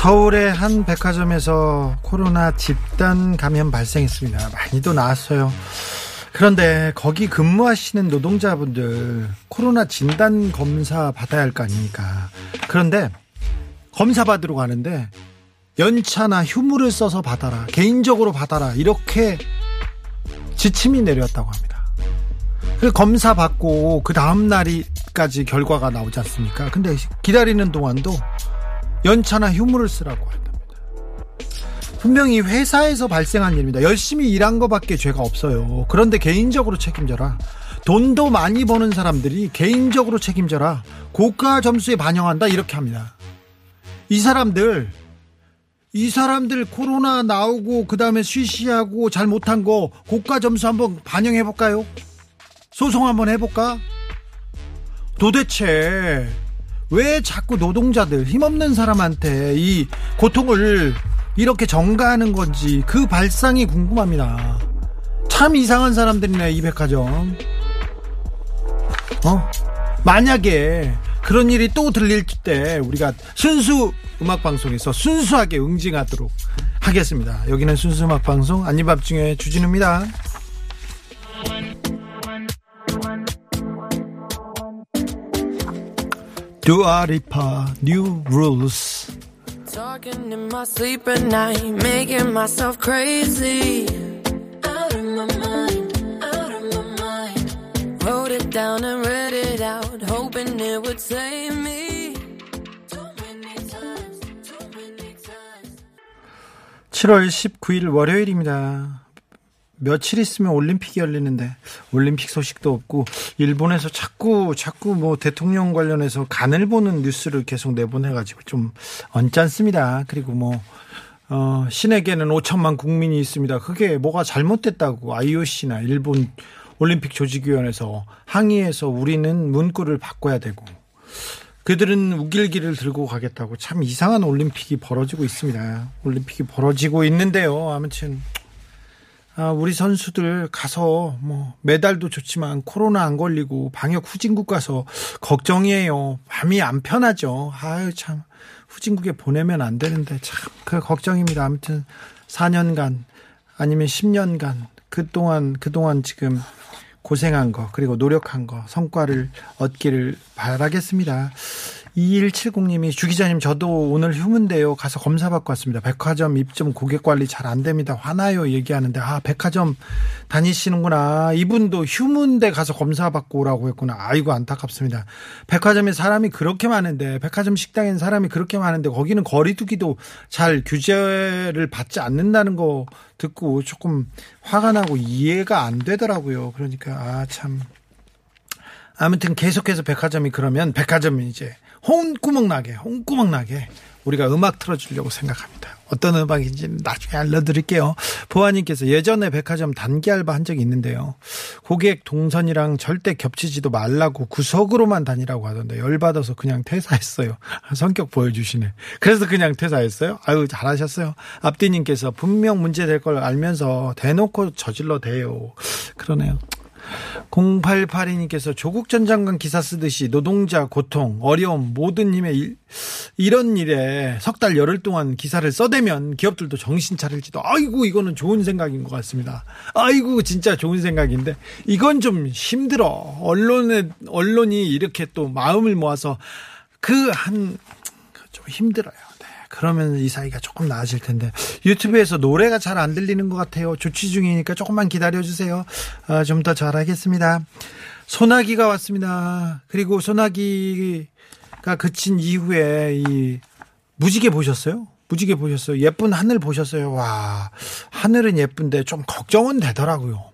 서울의 한 백화점에서 코로나 집단 감염 발생했습니다. 많이도 나왔어요. 그런데 거기 근무하시는 노동자분들 코로나 진단 검사 받아야 할 거 아닙니까? 그런데 검사 받으러 가는데 연차나 휴무를 써서 받아라. 개인적으로 받아라. 이렇게 지침이 내렸다고 합니다. 그 검사 받고 그 다음 날이까지 결과가 나오지 않습니까? 근데 기다리는 동안도 연차나 휴무를 쓰라고 한답니다. 분명히 회사에서 발생한 일입니다. 열심히 일한 것밖에 죄가 없어요. 그런데 개인적으로 책임져라. 돈도 많이 버는 사람들이 개인적으로 책임져라. 고가 점수에 반영한다. 이렇게 합니다. 이 사람들, 이 사람들 코로나 나오고, 그 다음에 쉬쉬하고 잘 못한 거 고가 점수 한번 반영해볼까요? 소송 한번 해볼까? 도대체 왜 자꾸 노동자들 힘없는 사람한테 이 고통을 이렇게 전가하는 건지 그 발상이 궁금합니다. 참 이상한 사람들이네 이 백화점. 어? 만약에 그런 일이 또 들릴 때 우리가 순수 음악 방송에서 순수하게 응징하도록 하겠습니다. 여기는 순수 음악 방송 안니밤중에 주진우입니다. 두아리파 New Rules Talking in my sleep at night, making myself crazy. Out of my mind, out of my mind. Wrote it down and read it out, hoping it would save me. Too many times, too many times. 7월 19일 월요일입니다. 며칠 있으면 올림픽이 열리는데 올림픽 소식도 없고 일본에서 자꾸 자꾸 뭐 대통령 관련해서 간을 보는 뉴스를 계속 내보내가지고 좀 언짢습니다. 그리고 뭐 어, 신에게는 5천만 국민이 있습니다. 그게 뭐가 잘못됐다고 IOC나 일본 올림픽 조직위원회에서 항의해서 우리는 문구를 바꿔야 되고 그들은 우길기를 들고 가겠다고 참 이상한 올림픽이 벌어지고 있습니다. 올림픽이 벌어지고 있는데요. 아무튼 아, 우리 선수들 가서 뭐 메달도 좋지만 코로나 안 걸리고 방역 후진국 가서 걱정이에요. 밤이 안 편하죠. 아유 참 후진국에 보내면 안 되는데 참 그 걱정입니다. 아무튼 4년간 아니면 10년간 그동안 그동안 지금 고생한 거 그리고 노력한 거 성과를 얻기를 바라겠습니다. 2170님이 주 기자님 저도 오늘 휴무인데요. 가서 검사 받고 왔습니다. 백화점 입점 고객 관리 잘 안 됩니다. 화나요 얘기하는데 아 백화점 다니시는구나. 이분도 휴무인데 가서 검사 받고 오라고 했구나. 아이고 안타깝습니다. 백화점에 사람이 그렇게 많은데 백화점 식당엔 사람이 그렇게 많은데 거기는 거리두기도 잘 규제를 받지 않는다는 거 듣고 조금 화가 나고 이해가 안 되더라고요. 그러니까 아 참 아무튼 계속해서 백화점이 그러면 백화점이 이제 홍구멍 나게 홍구멍 나게 우리가 음악 틀어주려고 생각합니다. 어떤 음악인지 나중에 알려드릴게요. 보아님께서 예전에 백화점 단기 알바 한 적이 있는데요. 고객 동선이랑 절대 겹치지도 말라고 구석으로만 다니라고 하던데 열받아서 그냥 퇴사했어요. 성격 보여주시네. 그래서 그냥 퇴사했어요? 아유 잘하셨어요. 앞뒤님께서 분명 문제 될 걸 알면서 대놓고 저질러 대요. 그러네요. 0882님께서 조국 전 장관 기사 쓰듯이 노동자 고통, 어려움, 모든 힘의 일, 이런 일에 석 달 열흘 동안 기사를 써대면 기업들도 정신 차릴지도 아이고 이거는 좋은 생각인 것 같습니다. 아이고 진짜 좋은 생각인데 이건 좀 힘들어. 언론에 언론이 이렇게 또 마음을 모아서 그 한 좀 힘들어요. 네, 그러면 이 사이가 조금 나아질 텐데 유튜브에서 노래가 잘 안 들리는 것 같아요. 조치 중이니까 조금만 기다려 주세요. 아, 좀 더 잘하겠습니다. 소나기가 왔습니다. 그리고 소나기가 그친 이후에 이 무지개 보셨어요? 무지개 보셨어요? 예쁜 하늘 보셨어요? 와, 하늘은 예쁜데 좀 걱정은 되더라고요.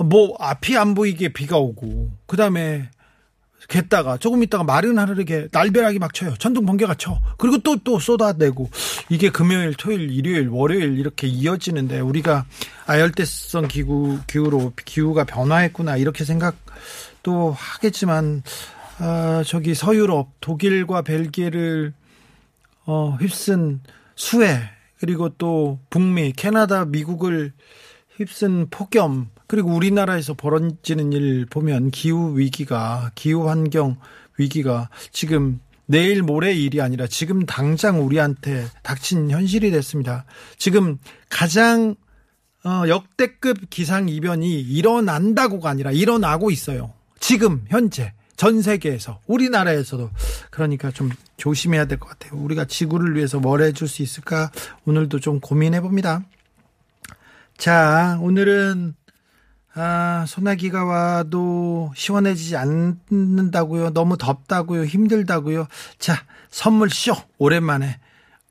뭐 앞이 안 보이게 비가 오고 그 다음에 겠다가 조금 있다가 마른 하늘에게 날벼락이 막 쳐요. 천둥 번개가 쳐. 그리고 또 또 쏟아내고 이게 금요일, 토요일, 일요일, 월요일 이렇게 이어지는데 우리가 아열대성 기후 기후로 기후가 변화했구나 이렇게 생각도 하겠지만 아, 저기 서유럽 독일과 벨기에를 어, 휩쓴 수해 그리고 또 북미, 캐나다, 미국을 휩쓴 폭염 그리고 우리나라에서 벌어지는 일 보면 기후 위기가 기후 환경 위기가 지금 내일 모레 일이 아니라 지금 당장 우리한테 닥친 현실이 됐습니다. 지금 가장 어, 역대급 기상 이변이 일어난다고가 아니라 일어나고 있어요. 지금 현재 전 세계에서 우리나라에서도 그러니까 좀 조심해야 될 것 같아요. 우리가 지구를 위해서 뭘 해줄 수 있을까 오늘도 좀 고민해 봅니다. 자 오늘은 아, 소나기가 와도 시원해지지 않는다고요. 너무 덥다고요. 힘들다고요. 자, 선물 쇼. 오랜만에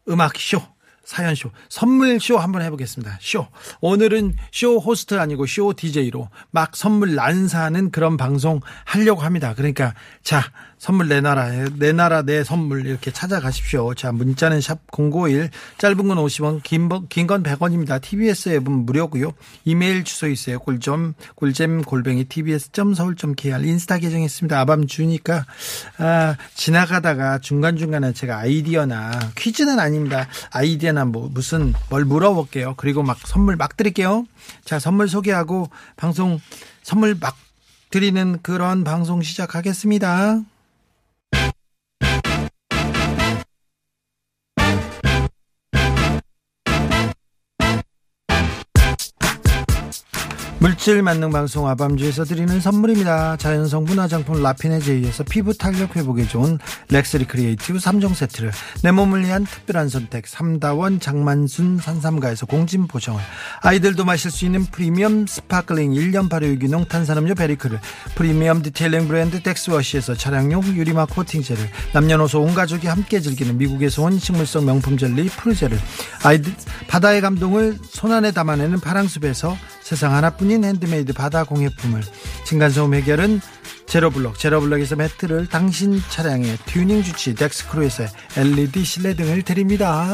음악 쇼. 사연쇼, 선물쇼 한번 해보겠습니다. 쇼. 오늘은 쇼 호스트 아니고 쇼 DJ로 막 선물 난사하는 그런 방송 하려고 합니다. 그러니까, 자, 선물 내놔라, 내놔라 내 선물 이렇게 찾아가십시오. 자, 문자는 샵 051, 짧은 건 50원, 긴 건 100원입니다. TBS 앱은 무료고요. 이메일 주소 있어요. 꿀점, 꿀잼 골뱅이 tbs.서울.kr 인스타 계정 있습니다. 아밤 주니까, 아, 지나가다가 중간중간에 제가 아이디어나 퀴즈는 아닙니다. 아이디어나 뭐 무슨 뭘 물어볼게요. 그리고 막 선물 막 드릴게요. 자, 선물 소개하고 방송 선물 막 드리는 그런 방송 시작하겠습니다. 물질 만능 방송 아밤주에서 드리는 선물입니다. 자연 성분 화장품 라피네제이에서 피부 탄력 회복에 좋은 렉스리 크리에이티브 3종 세트를 내 몸을 위한 특별한 선택 3다원 장만순 산삼가에서 공진 보정을 아이들도 마실 수 있는 프리미엄 sparkling 1년 발효 유기농 탄산음료 베리크를 프리미엄 detailing 브랜드 덱스워시에서 차량용 유리막 코팅제를 남녀노소 온 가족이 함께 즐기는 미국에서 온 식물성 명품 젤리 프루제를 아이들 바다의 감동을 손안에 담아내는 파랑숲에서 세상 하나뿐 인 핸드메이드 바다 공예품을 층간소음 해결은 제로블럭 제로블럭에서 매트를 당신 차량의 튜닝 주치 덱스크루에서 LED 실내등을 드립니다.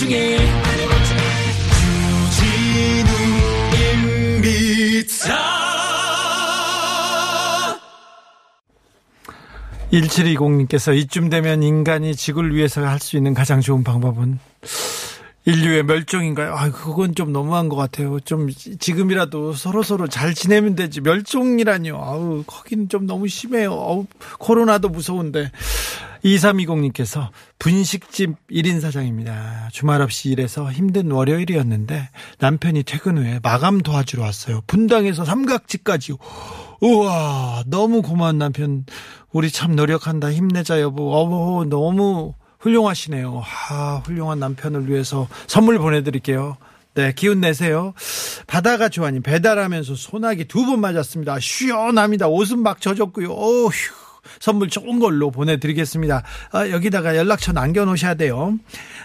중에 주진우입니다 1720님께서 이쯤 되면 인간이 지구를 위해서 할 수 있는 가장 좋은 방법은 인류의 멸종인가요? 아, 그건 좀 너무한 것 같아요. 좀 지금이라도 서로 서로 잘 지내면 되지 멸종이라니요. 아우, 거긴 좀 너무 심해요. 아우, 코로나도 무서운데. 2320님께서 분식집 1인 사장입니다. 주말 없이 일해서 힘든 월요일이었는데 남편이 퇴근 후에 마감 도와주러 왔어요. 분당에서 삼각지까지. 우와, 너무 고마운 남편. 우리 참 노력한다. 힘내자, 여보. 어머, 너무 훌륭하시네요. 아, 훌륭한 남편을 위해서 선물 보내드릴게요. 네, 기운 내세요. 바다가 좋아님 배달하면서 소나기 두 번 맞았습니다. 시원합니다. 옷은 막 젖었고요. 어휴. 선물 좋은 걸로 보내드리겠습니다. 아, 여기다가 연락처 남겨놓으셔야 돼요.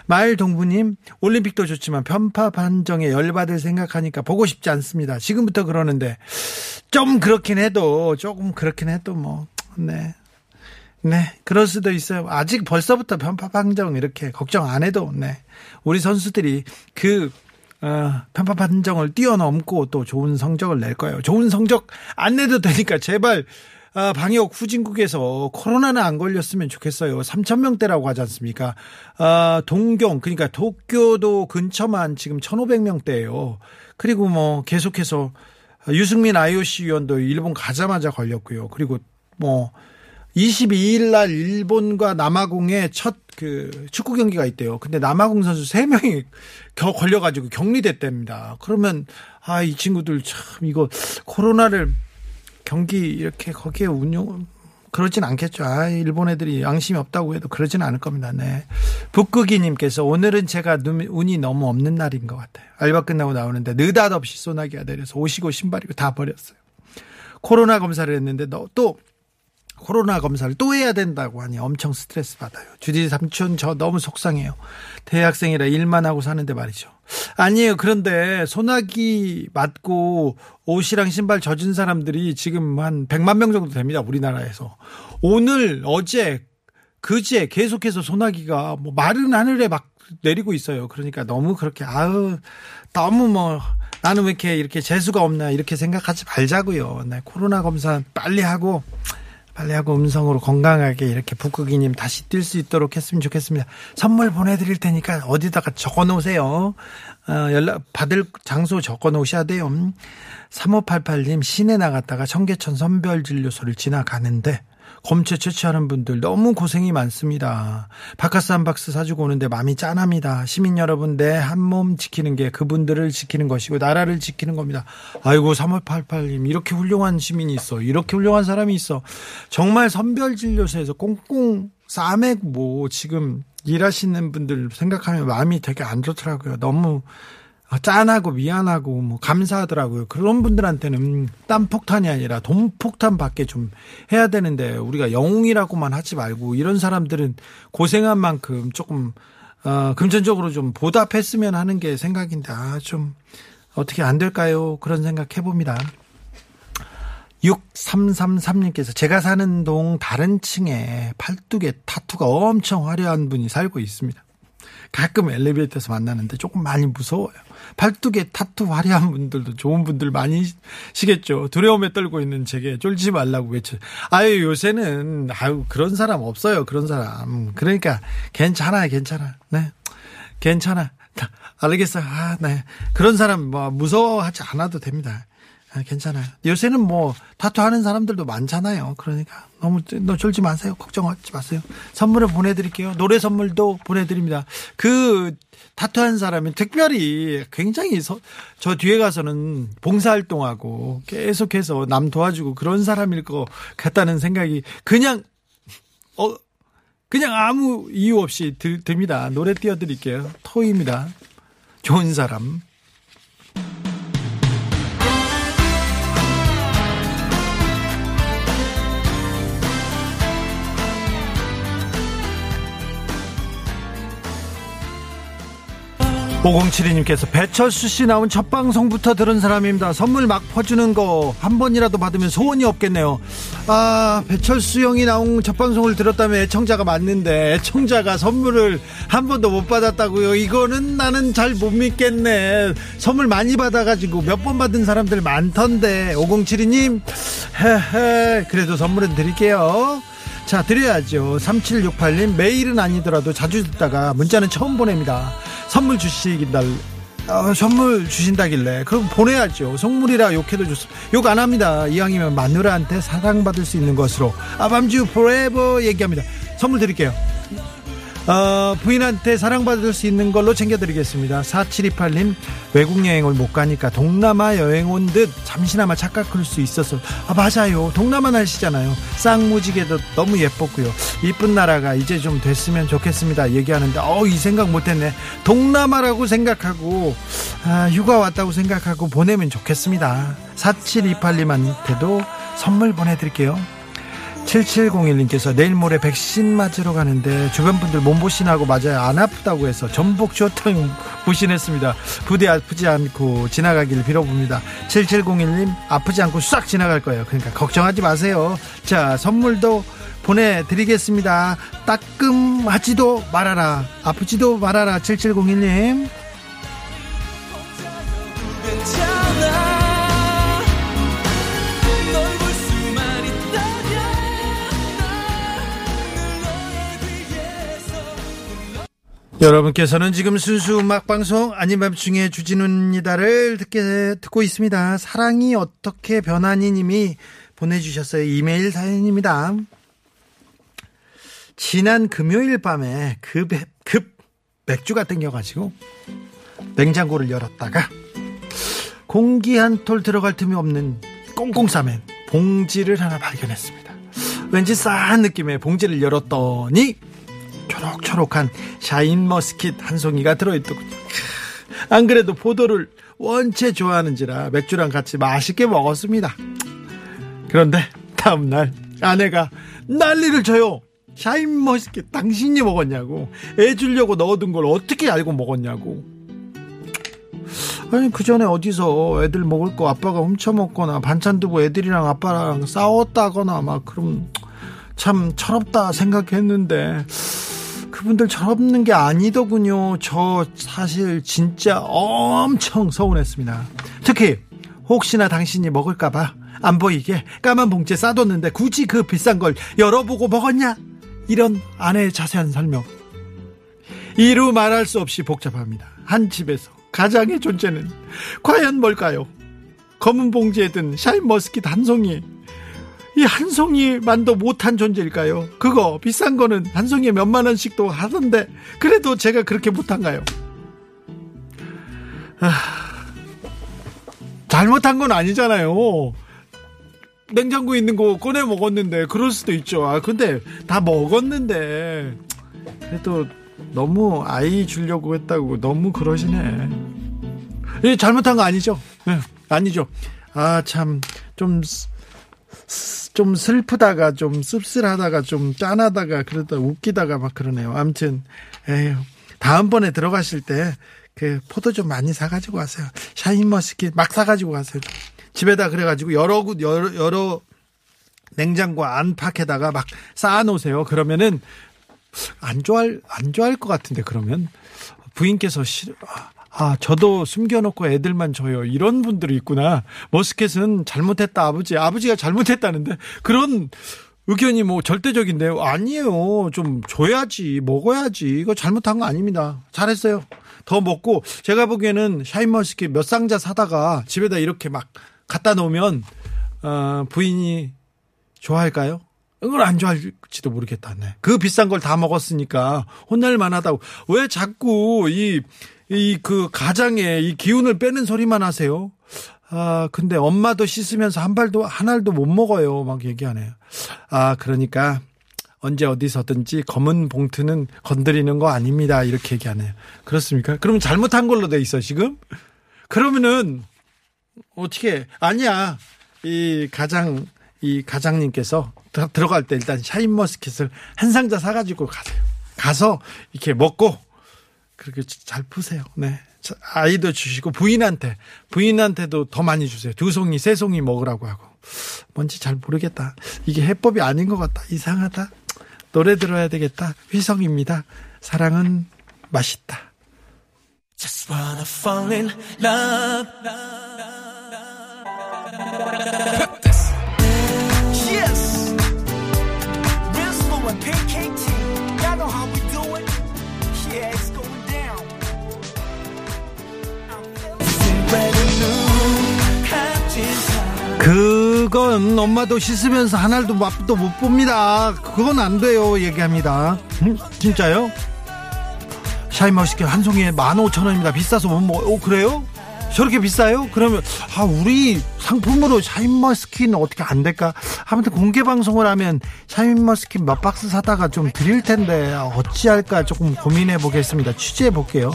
마을 동부님, 올림픽도 좋지만 편파 판정에 열받을 생각하니까 보고 싶지 않습니다. 지금부터 그러는데, 좀 그렇긴 해도, 조금 그렇긴 해도 뭐, 네. 네, 그럴 수도 있어요. 아직 벌써부터 편파 판정 이렇게 걱정 안 해도, 네. 우리 선수들이 그, 어, 편파 판정을 뛰어넘고 또 좋은 성적을 낼 거예요. 좋은 성적 안 내도 되니까 제발 아, 방역 후진국에서 코로나는 안 걸렸으면 좋겠어요. 3천 명대라고 하지 않습니까? 아, 동경 그러니까 도쿄도 근처만 지금 1,500명대예요. 그리고 뭐 계속해서 유승민 IOC 위원도 일본 가자마자 걸렸고요. 그리고 뭐 22일 날 일본과 남아공에 첫그 축구 경기가 있대요. 근데 남아공 선수 3명이 겨 걸려가지고 격리됐답니다. 그러면 아, 이 친구들 참 이거 코로나를 경기 이렇게 거기에 운용 그러진 않겠죠. 아, 일본 애들이 양심이 없다고 해도 그러진 않을 겁니다. 네. 북극이님께서 오늘은 제가 눈, 운이 너무 없는 날인 것 같아요. 알바 끝나고 나오는데 느닷없이 소나기가 내려서 옷이고 신발이고 다 버렸어요. 코로나 검사를 했는데 너, 또 코로나 검사를 또 해야 된다고 하니 엄청 스트레스 받아요. 주디 삼촌 저 너무 속상해요. 대학생이라 일만 하고 사는데 말이죠. 아니에요. 그런데 소나기 맞고 옷이랑 신발 젖은 사람들이 지금 한 100만 명 정도 됩니다. 우리나라에서. 오늘 어제 그제 계속해서 소나기가 뭐 마른 하늘에 막 내리고 있어요. 그러니까 너무 그렇게 아우 너무 뭐 나는 왜 이렇게 이렇게 재수가 없나 이렇게 생각하지 말자고요. 네, 코로나 검사 빨리 하고 빨리 하고 음성으로 건강하게 이렇게 북극이님 다시 뛸 수 있도록 했으면 좋겠습니다. 선물 보내드릴 테니까 어디다가 적어 놓으세요. 어, 연락 받을 장소 적어 놓으셔야 돼요. 3588님 시내 나갔다가 청계천 선별진료소를 지나가는데 검체 채취하는 분들 너무 고생이 많습니다. 바카스 한 박스 사주고 오는데 마음이 짠합니다. 시민 여러분 내 한 몸 지키는 게 그분들을 지키는 것이고 나라를 지키는 겁니다. 아이고 3588님 이렇게 훌륭한 시민이 있어. 이렇게 훌륭한 사람이 있어. 정말 선별진료소에서 꽁꽁 싸매고 뭐 지금 일하시는 분들 생각하면 마음이 되게 안 좋더라고요. 너무 짠하고 미안하고 뭐 감사하더라고요. 그런 분들한테는 땀 폭탄이 아니라 돈 폭탄 밖에 좀 해야 되는데 우리가 영웅이라고만 하지 말고 이런 사람들은 고생한 만큼 조금 어, 금전적으로 좀 보답했으면 하는 게 생각인데 아, 좀 어떻게 안 될까요? 그런 생각 해봅니다. 6333님께서 제가 사는 동 다른 층에 팔뚝에 타투가 엄청 화려한 분이 살고 있습니다. 가끔 엘리베이터에서 만나는데 조금 많이 무서워요. 팔뚝에 타투 화려한 분들도 좋은 분들 많이시겠죠. 두려움에 떨고 있는 제게 쫄지 말라고 외쳐. 아유, 요새는, 아유, 그런 사람 없어요. 그런 사람. 그러니까, 괜찮아요. 괜찮아. 네. 괜찮아. 알겠어요. 아, 네. 그런 사람 뭐 무서워하지 않아도 됩니다. 아, 괜찮아요. 요새는 뭐 타투 하는 사람들도 많잖아요. 그러니까 너무 너 쫄지 마세요. 걱정하지 마세요. 선물을 보내드릴게요. 노래 선물도 보내드립니다. 그 타투한 사람이 특별히 굉장히 서, 저 뒤에 가서는 봉사활동하고 계속해서 남 도와주고 그런 사람일 것 같다는 생각이 그냥 어 그냥 아무 이유 없이 들, 듭니다. 노래 띄워드릴게요. 토이입니다. 좋은 사람. 오공칠이님께서 배철수 씨 나온 첫 방송부터 들은 사람입니다. 선물 막 퍼주는 거 한 번이라도 받으면 소원이 없겠네요. 아 배철수 형이 나온 첫 방송을 들었다면 애청자가 맞는데 애청자가 선물을 한 번도 못 받았다고요. 이거는 나는 잘 못 믿겠네. 선물 많이 받아가지고 몇 번 받은 사람들 많던데 오공칠이님 헤헤 그래도 선물은 드릴게요. 자, 드려야죠. 3768님, 매일은 아니더라도 자주 듣다가 문자는 처음 보냅니다. 선물 주시긴달, 어, 선물 주신다길래. 그럼 보내야죠. 선물이라 욕해도 좋습니다. 욕 안 합니다. 이왕이면 마누라한테 사랑받을 수 있는 것으로. 아밤주 forever 얘기합니다. 선물 드릴게요. 어, 부인한테 사랑받을 수 있는 걸로 챙겨드리겠습니다. 4728님, 외국 여행을 못 가니까 동남아 여행 온 듯 잠시나마 착각할 수 있어서, 아, 맞아요. 동남아 날씨잖아요. 쌍무지개도 너무 예뻤고요. 이쁜 나라가 이제 좀 됐으면 좋겠습니다. 얘기하는데, 어, 이 생각 못 했네. 동남아라고 생각하고, 아, 휴가 왔다고 생각하고 보내면 좋겠습니다. 4728님한테도 선물 보내드릴게요. 7701님께서 내일 모레 백신 맞으러 가는데 주변 분들 몸보신하고 맞아요 안 아프다고 해서 전복 쇼탕 부신했습니다. 부디 아프지 않고 지나가길 빌어봅니다. 7701님 아프지 않고 싹 지나갈 거예요. 그러니까 걱정하지 마세요. 자 선물도 보내드리겠습니다. 따끔하지도 말아라. 아프지도 말아라 7701님 여러분께서는 지금 순수 음악 방송 아닌 밤중에 주진우입니다를 듣게 듣고 있습니다. 사랑이 어떻게 변하니 님이 보내주셨어요. 이메일 사연입니다. 지난 금요일 밤에 급, 급 맥주가 땡겨가지고 냉장고를 열었다가 공기 한 톨 들어갈 틈이 없는 꽁꽁 싸맨 봉지를 하나 발견했습니다. 왠지 싸한 느낌의 봉지를 열었더니 초록초록한 샤인머스킷 한 송이가 들어있더군요. 안 그래도 포도를 원체 좋아하는지라 맥주랑 같이 맛있게 먹었습니다. 그런데 다음날 아내가 난리를 쳐요. 샤인머스켓 당신이 먹었냐고 애 주려고 넣어둔 걸 어떻게 알고 먹었냐고 아니 그 전에 어디서 애들 먹을 거 아빠가 훔쳐 먹거나 반찬 두고 애들이랑 아빠랑 싸웠다거나 막 그럼 참 철없다 생각했는데 그분들 철없는 게 아니더군요 저 사실 진짜 엄청 서운했습니다 특히 혹시나 당신이 먹을까봐 안 보이게 까만 봉지에 싸뒀는데 굳이 그 비싼 걸 열어보고 먹었냐 이런 아내의 자세한 설명. 이루 말할 수 없이 복잡합니다. 한 집에서 가장의 존재는 과연 뭘까요? 검은 봉지에 든 샤인머스킷 한 송이. 이 한 송이만도 못한 존재일까요? 그거 비싼 거는 한 송이에 몇만 원씩도 하던데 그래도 제가 그렇게 못한가요? 아, 잘못한 건 아니잖아요. 냉장고에 있는 거 꺼내 먹었는데 그럴 수도 있죠. 아 근데 다 먹었는데 그래도 너무 아이 주려고 했다고 너무 그러시네. 예, 잘못한 거 아니죠? 네, 아니죠. 아 참 좀 좀 슬프다가 좀 씁쓸하다가 좀 짠하다가 그러다 웃기다가 막 그러네요. 아무튼 에휴 다음번에 들어가실 때 그 포도 좀 많이 사가지고 가세요. 샤인머스켓 막 사가지고 가세요. 집에다 그래가지고 여러 구- 여러 여러 냉장고 안팎에다가 막 쌓아놓으세요. 그러면은 안 좋아할 안 좋아할 것 같은데 그러면 부인께서 싫어. 아, 아, 저도 숨겨놓고 애들만 줘요. 이런 분들이 있구나. 머스켓은 잘못했다, 아버지. 아버지가 잘못했다는데 그런 의견이 뭐 절대적인데요. 아니에요. 좀 줘야지, 먹어야지. 이거 잘못한 거 아닙니다. 잘했어요. 더 먹고 제가 보기에는 샤인머스켓 몇 상자 사다가 집에다 이렇게 막 갖다 놓으면 어, 부인이 좋아할까요? 이걸 안 좋아할지도 모르겠다. 네. 그 비싼 걸 다 먹었으니까 혼날 만하다고. 왜 자꾸 이, 이 그 가장에 이 기운을 빼는 소리만 하세요? 아, 근데 엄마도 씻으면서 한 발도, 한 알도 못 먹어요. 막 얘기하네요. 아, 그러니까 언제 어디서든지 검은 봉투는 건드리는 거 아닙니다. 이렇게 얘기하네요. 그렇습니까? 그럼 잘못한 걸로 돼 있어, 지금? 그러면은 어떻게 아니야 이 가장 이 가장님께서 들- 들어갈 때 일단 샤인머스켓을 한 상자 사가지고 가세요. 가서 이렇게 먹고 그렇게 잘 푸세요. 네. 자, 아이도 주시고 부인한테 부인한테도 더 많이 주세요. 두 송이 세 송이 먹으라고 하고 뭔지 잘 모르겠다. 이게 해법이 아닌 것 같다. 이상하다. 노래 들어야 되겠다. 휘성입니다. 사랑은 맛있다. 그건 엄마도 씻으면서 한 알도 맛도 못 봅니다. 그건 안 돼요. 얘기합니다. 음? 진짜요? 샤인머스켓 한 송이에 15,000원입니다. 비싸서 못 먹어. 오, 그래요? 저렇게 비싸요? 그러면, 아, 우리 상품으로 샤인머스켓은 어떻게 안 될까? 아무튼 공개 방송을 하면 샤인머스켓 몇 박스 사다가 좀 드릴 텐데, 어찌할까 조금 고민해 보겠습니다. 취재해 볼게요.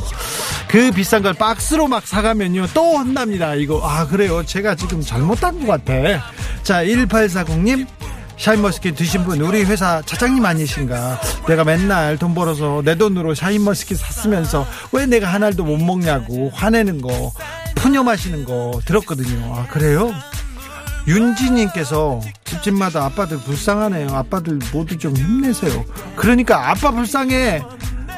그 비싼 걸 박스로 막 사가면요. 또 혼납니다. 이거. 아, 그래요. 제가 지금 잘못한 것 같아. 자, 1840님. 샤인머스켓 드신 분 우리 회사 차장님 아니신가? 내가 맨날 돈 벌어서 내 돈으로 샤인머스켓 샀으면서 왜 내가 한 알도 못 먹냐고 화내는 거 푸념하시는 거 들었거든요. 아 그래요? 윤지님께서 집집마다 아빠들 불쌍하네요. 아빠들 모두 좀 힘내세요. 그러니까 아빠 불쌍해.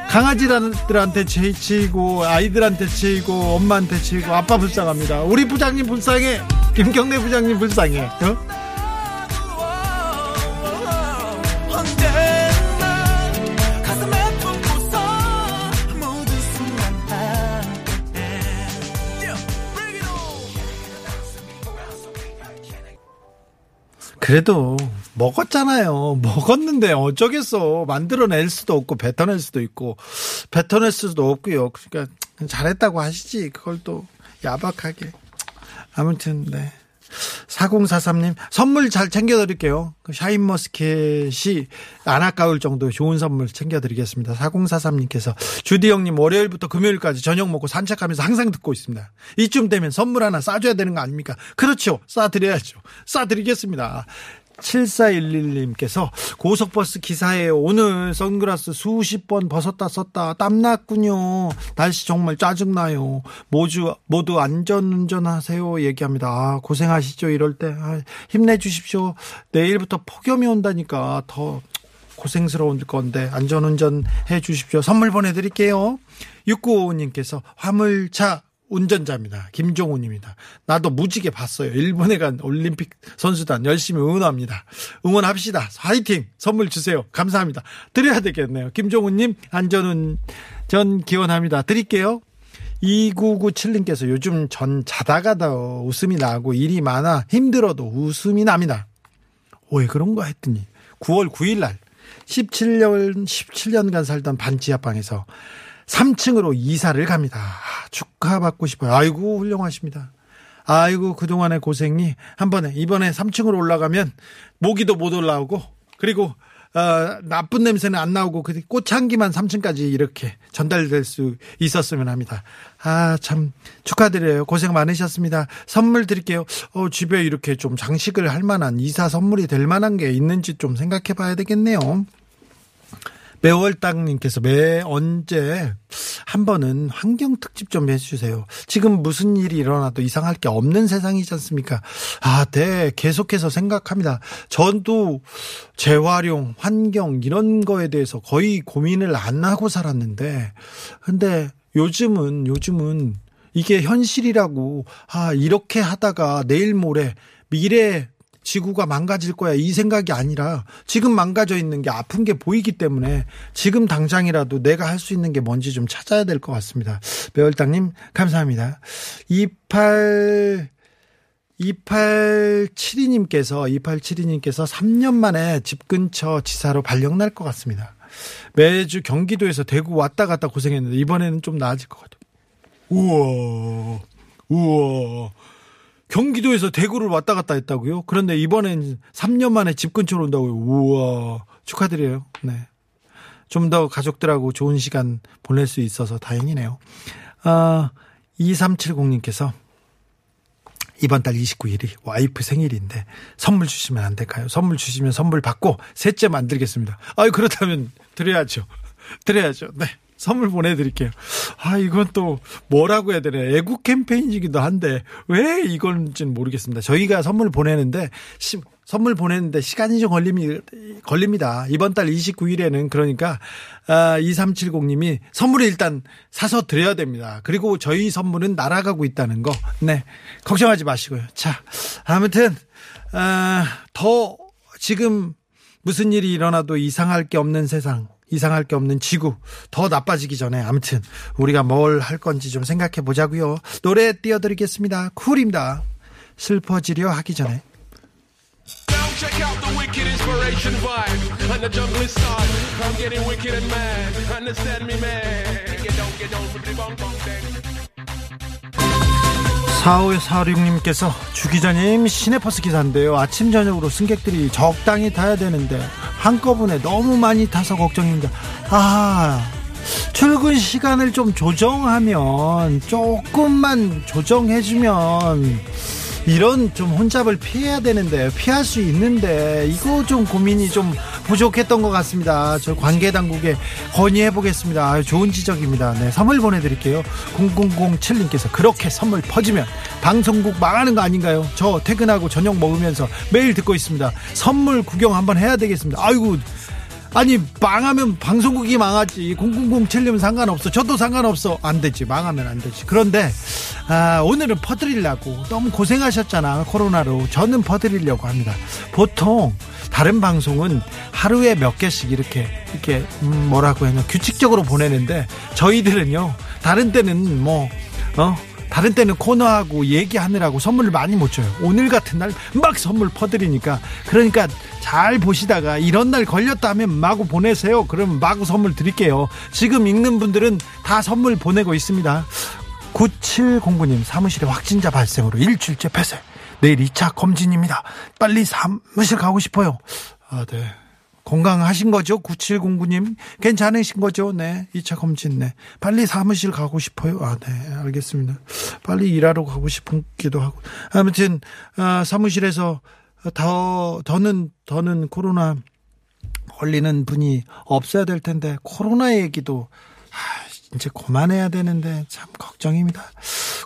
강아지들한테 치이고 아이들한테 치이고 엄마한테 치이고 아빠 불쌍합니다. 우리 부장님 불쌍해. 김경래 부장님 불쌍해. 어? 그래도 먹었잖아요. 먹었는데 어쩌겠어. 만들어낼 수도 없고 뱉어낼 수도 있고 뱉어낼 수도 없고요. 그러니까 잘했다고 하시지. 그걸 또 야박하게. 아무튼 네. 4043님, 선물 잘 챙겨드릴게요. 그 샤인머스켓이 안 아까울 정도 좋은 선물 챙겨드리겠습니다. 4043님께서, 주디 형님, 월요일부터 금요일까지 저녁 먹고 산책하면서 항상 듣고 있습니다. 이쯤 되면 선물 하나 싸줘야 되는 거 아닙니까? 그렇죠. 싸드려야죠. 싸드리겠습니다. 7411님께서 고속버스 기사예요. 오늘 선글라스 수십 번 벗었다 썼다 땀났군요. 날씨 정말 짜증나요. 모두 모두 안전운전 하세요. 얘기합니다. 아, 고생하시죠. 이럴 때 아, 힘내주십시오. 내일부터 폭염이 온다니까 더 고생스러운 건데 안전운전 해 주십시오. 선물 보내드릴게요. 6955님께서 화물차 운전자입니다. 김종훈입니다. 나도 무지개 봤어요. 일본에 간 올림픽 선수단 열심히 응원합니다. 응원합시다. 화이팅! 선물 주세요. 감사합니다. 드려야 되겠네요. 김종훈님 안전운전 기원합니다. 드릴게요. 2997님께서 요즘 전 자다가도 웃음이 나고 일이 많아 힘들어도 웃음이 납니다. 왜 그런가 했더니 9월 9일 날 17년 17년간 살던 반지하방에서 3층으로 이사를 갑니다. 아, 축하받고 싶어요. 아이고 훌륭하십니다. 아이고 그동안의 고생이 한 번에 이번에 3층으로 올라가면 모기도 못 올라오고 그리고 어, 나쁜 냄새는 안 나오고 그 꽃향기만 3층까지 이렇게 전달될 수 있었으면 합니다. 아, 참 축하드려요. 고생 많으셨습니다. 선물 드릴게요. 어, 집에 이렇게 좀 장식을 할 만한 이사 선물이 될 만한 게 있는지 좀 생각해 봐야 되겠네요. 매월땅님께서 매 언제 한 번은 환경 특집 좀 해주세요. 지금 무슨 일이 일어나도 이상할 게 없는 세상이지 않습니까? 아, 네, 계속해서 생각합니다. 전도 재활용, 환경 이런 거에 대해서 거의 고민을 안 하고 살았는데, 근데 요즘은 요즘은 이게 현실이라고 아 이렇게 하다가 내일 모레 미래 지구가 망가질 거야 이 생각이 아니라 지금 망가져 있는 게 아픈 게 보이기 때문에 지금 당장이라도 내가 할 수 있는 게 뭔지 좀 찾아야 될 것 같습니다. 매월당님 감사합니다. 28 2872님께서 2872님께서 3년 만에 집 근처 지사로 발령 날 것 같습니다. 매주 경기도에서 대구 왔다 갔다 고생했는데 이번에는 좀 나아질 것 같아요. 우와, 우와. 경기도에서 대구를 왔다 갔다 했다고요? 그런데 이번엔 3년 만에 집 근처로 온다고요? 우와, 축하드려요. 네. 좀 더 가족들하고 좋은 시간 보낼 수 있어서 다행이네요. 아, 2370님께서 이번 달 29일이 와이프 생일인데 선물 주시면 안 될까요? 선물 주시면 선물 받고 셋째 만들겠습니다. 아유, 그렇다면 드려야죠. 드려야죠. 네. 선물 보내드릴게요. 아, 이건 또 뭐라고 해야 되나. 애국 캠페인이기도 한데, 왜 이건지는 모르겠습니다. 저희가 선물 보내는데, 시, 선물 보내는데 시간이 좀 걸림이, 걸립니다. 이번 달 29일에는 그러니까, 아, 2370님이 선물을 일단 사서 드려야 됩니다. 그리고 저희 선물은 날아가고 있다는 거. 네. 걱정하지 마시고요. 자, 아무튼, 아, 더 지금 무슨 일이 일어나도 이상할 게 없는 세상. 이상할 게 없는 지구 더 나빠지기 전에 아무튼 우리가 뭘 할 건지 좀 생각해 보자고요. 노래 띄워드리겠습니다. 쿨입니다. 슬퍼지려 하기 전에. Check out the wicked inspiration vibe and the jungle style. I'm getting wicked and mad. Understand me, man? Get down, get down bong bong bang. 4546님께서 주 기자님 시내버스 기사인데요. 아침 저녁으로 승객들이 적당히 타야 되는데 한꺼번에 너무 많이 타서 걱정입니다. 아 출근 시간을 좀 조정하면 조금만 조정해주면 이런 좀 혼잡을 피해야 되는데 피할 수 있는데 이거 좀 고민이 좀 부족했던 것 같습니다. 저 관계 당국에 건의해 보겠습니다. 좋은 지적입니다. 네, 선물 보내드릴게요. 0007님께서 그렇게 선물 퍼지면 방송국 망하는 거 아닌가요? 저 퇴근하고 저녁 먹으면서 매일 듣고 있습니다. 선물 구경 한번 해야 되겠습니다. 아이고 아니 망하면 방송국이 망하지 0007님 상관없어 저도 상관없어 안 되지 망하면 안 되지 그런데 아, 오늘은 퍼드리려고 너무 고생하셨잖아 코로나로 저는 퍼드리려고 합니다 보통 다른 방송은 하루에 몇 개씩 이렇게 이렇게 음, 뭐라고 해야 규칙적으로 보내는데 저희들은요 다른 때는 뭐 어? 다른 때는 코너하고 얘기하느라고 선물을 많이 못 줘요. 오늘 같은 날 막 선물 퍼드리니까 그러니까 잘 보시다가 이런 날 걸렸다 하면 마구 보내세요. 그러면 마구 선물 드릴게요. 지금 읽는 분들은 다 선물 보내고 있습니다. 9709님 사무실에 확진자 발생으로 일주일째 폐쇄. 내일 2차 검진입니다. 빨리 사무실 가고 싶어요. 아, 네. 건강하신 거죠? 9709님. 괜찮으신 거죠? 네. 2차 검진, 네. 빨리 사무실 가고 싶어요? 아, 네. 알겠습니다. 빨리 일하러 가고 싶기도 하고. 아무튼, 아, 사무실에서 더, 더는, 더는 코로나 걸리는 분이 없어야 될 텐데, 코로나 얘기도, 아, 이제 그만해야 되는데 참 걱정입니다.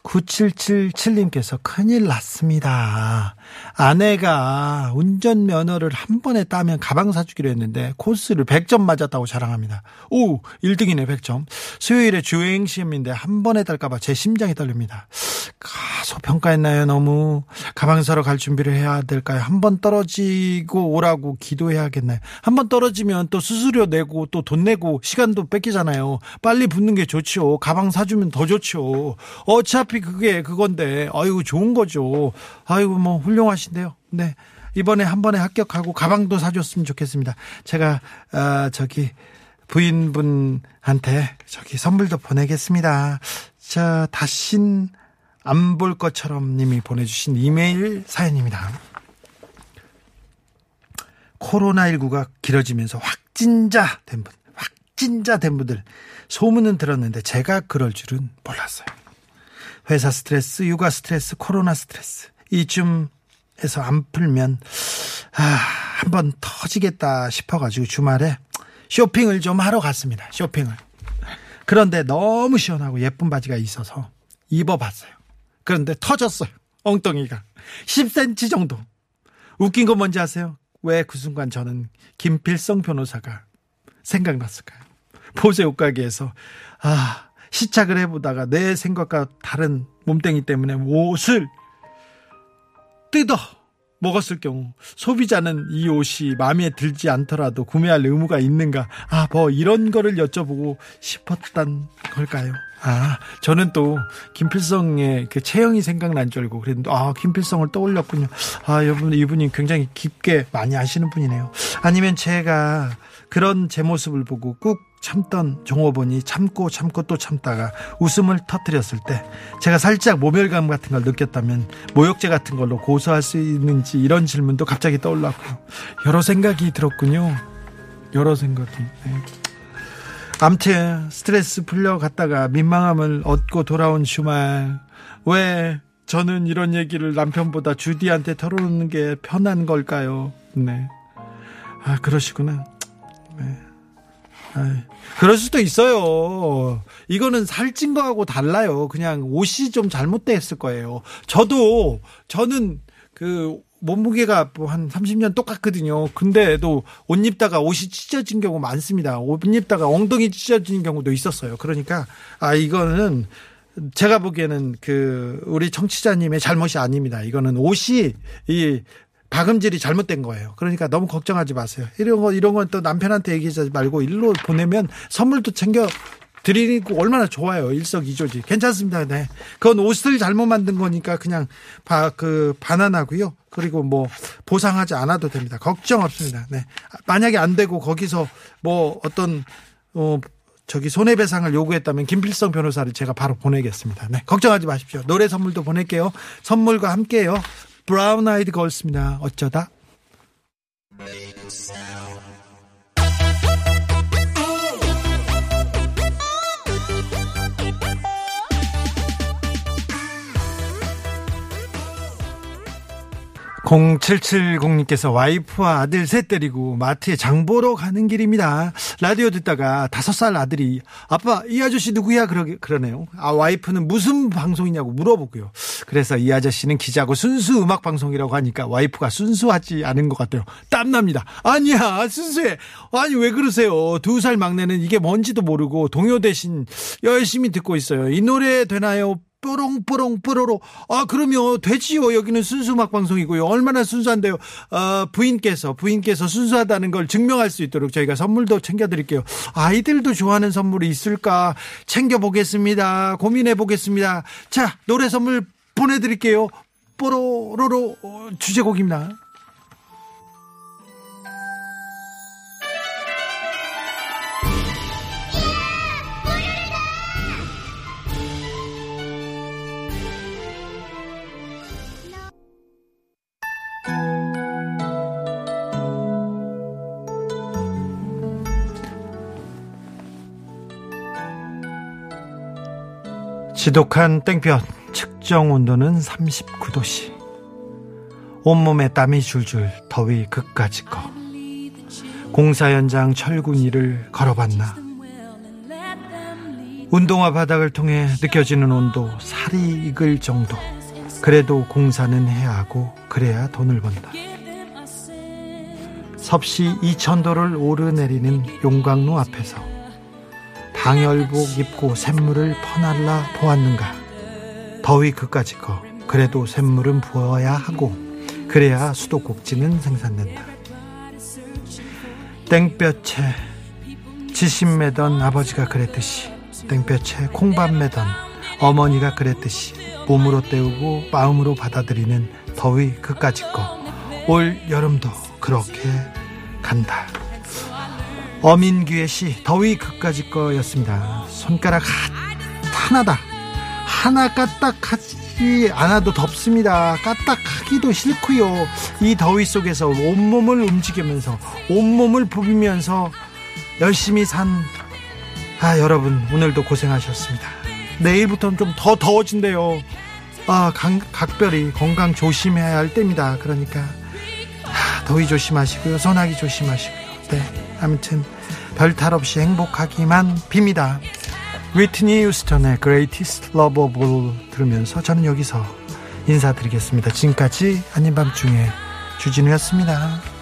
9777님께서 큰일 났습니다. 아내가 운전면허를 한 번에 따면 가방 사주기로 했는데 코스를 100점 맞았다고 자랑합니다. 오, 1등이네 100점. 수요일에 주행 시험인데 한 번에 딸까봐 제 심장이 떨립니다. 가소평가했나요 너무? 가방 사러 갈 준비를 해야 될까요? 한 번 떨어지고 오라고 기도해야겠나요? 한 번 떨어지면 또 수수료 내고 또 돈 내고 시간도 뺏기잖아요. 빨리 붙는 게 좋죠. 가방 사주면 더 좋죠. 어차피 그게 그건데, 아이고, 좋은 거죠. 아이고, 뭐, 훌륭 하신데요. 네. 이번에 한 번에 합격하고 가방도 사줬으면 좋겠습니다. 제가, 아, 저기, 부인분한테 저기 선물도 보내겠습니다. 자, 다신 안 볼 것처럼 님이 보내주신 이메일 사연입니다. 코로나19가 길어지면서 확진자 된 분, 확진자 된 분들 소문은 들었는데 제가 그럴 줄은 몰랐어요. 회사 스트레스, 육아 스트레스, 코로나 스트레스 이쯤 에서 안 풀면 아, 한번 터지겠다 싶어가지고 주말에 쇼핑을 좀 하러 갔습니다. 쇼핑을. 그런데 너무 시원하고 예쁜 바지가 있어서 입어봤어요. 그런데 터졌어요. 엉덩이가 10cm 정도. 웃긴 건 뭔지 아세요? 왜 그 순간 저는 김필성 변호사가 생각났을까요? 보세 옷가게에서 아 시착을 해보다가 내 생각과 다른 몸뚱이 때문에 옷을 뜯어 먹었을 경우 소비자는 이 옷이 마음에 들지 않더라도 구매할 의무가 있는가? 아 뭐 이런 거를 여쭤보고 싶었단 걸까요? 아 저는 또 김필성의 그 체형이 생각난 줄 알고 그랬는데 아 김필성을 떠올렸군요. 아 여러분 이분이 굉장히 깊게 많이 아시는 분이네요. 아니면 제가 그런 제 모습을 보고 꾹 참던 종업원이 참고 참고 또 참다가 웃음을 터뜨렸을 때 제가 살짝 모멸감 같은 걸 느꼈다면 모욕죄 같은 걸로 고소할 수 있는지 이런 질문도 갑자기 떠올랐고요. 여러 생각이 들었군요. 여러 생각이. 네. 암튼 스트레스 풀려 갔다가 민망함을 얻고 돌아온 주말 왜 저는 이런 얘기를 남편보다 주디한테 털어놓는 게 편한 걸까요? 네. 아 그러시구나. 네. 아이, 그럴 수도 있어요. 이거는 살찐 거하고 달라요. 그냥 옷이 좀 잘못됐을 거예요. 저도 저는 그 몸무게가 뭐한 30년 똑같거든요. 근데도 옷 입다가 옷이 찢어진 경우 많습니다. 옷 입다가 엉덩이 찢어진 경우도 있었어요. 그러니까 아 이거는 제가 보기에는 그 우리 청취자님의 잘못이 아닙니다. 이거는 옷이 이 박음질이 잘못된 거예요. 그러니까 너무 걱정하지 마세요. 이런 거 이런 건 또 남편한테 얘기하지 말고 일로 보내면 선물도 챙겨 드리고 얼마나 좋아요. 일석이조지. 괜찮습니다. 네. 그건 옷을 잘못 만든 거니까 그냥 바, 그 반환하고요. 그리고 뭐 보상하지 않아도 됩니다. 걱정 없습니다. 네. 만약에 안 되고 거기서 뭐 어떤 어 저기 손해배상을 요구했다면 김필성 변호사를 제가 바로 보내겠습니다. 네. 걱정하지 마십시오. 노래 선물도 보낼게요. 선물과 함께요. 브라운 아이드 걸스입니다. 어쩌다. (0770님께서) 와이프와 아들 셋 데리고 마트에 장 보러 가는 길입니다. 라디오 듣다가 다섯 살 아들이 아빠 이 아저씨 누구야? 그러, 그러네요 아 와이프는 무슨 방송이냐고 물어보고요. 그래서 이 아저씨는 기자고 순수 음악 방송이라고 하니까 와이프가 순수하지 않은 것 같아요. 땀 납니다 아니야 순수해. 아니 왜 그러세요? 두 살 막내는 이게 뭔지도 모르고 동요 대신 열심히 듣고 있어요. 이 노래 되나요 뽀롱뽀롱 뽀로로. 아 그러면 되지요. 여기는 순수 음악 방송이고요. 얼마나 순수한데요. 아, 부인께서 부인께서 순수하다는 걸 증명할 수 있도록 저희가 선물도 챙겨 드릴게요. 아이들도 좋아하는 선물이 있을까 챙겨 보겠습니다. 고민해 보겠습니다. 자 노래 선물 보내 드릴게요. 뽀로로로 주제곡입니다 지독한 땡볕 측정 온도는 39도씨. 온몸에 땀이 줄줄 더위 극까지 거. 공사 현장 철군이를 걸어봤나. 운동화 바닥을 통해 느껴지는 온도 살이 익을 정도. 그래도 공사는 해야 하고 그래야 돈을 번다. 섭씨 2천도를 오르내리는 용광로 앞에서 방열복 입고 샘물을 퍼날라 보았는가? 더위 그까짓 거 그래도 샘물은 부어야 하고 그래야 수도꼭지는 생산된다. 땡볕에 지심 매던 아버지가 그랬듯이 땡볕에 콩밥 매던 어머니가 그랬듯이 몸으로 때우고 마음으로 받아들이는 더위 그까짓 거올 여름도 그렇게 간다 어민규의 시 더위 그까짓 거였습니다 손가락 하 나다 하나 까딱하지 않아도 덥습니다 까딱하기도 싫고요 이 더위 속에서 온몸을 움직이면서 온몸을 부비면서 열심히 산 아, 여러분, 오늘도 고생하셨습니다. 내일부터는 좀 더 더워진대요. 아, 강, 각별히 건강 조심해야 할 때입니다. 그러니까, 아, 더위 조심하시고요. 소나기 조심하시고요. 네. 아무튼, 별 탈 없이 행복하기만 빕니다. 위트니 휴스턴의 Greatest Love of All 들으면서 저는 여기서 인사드리겠습니다. 지금까지 아닌 밤중에 주진우였습니다.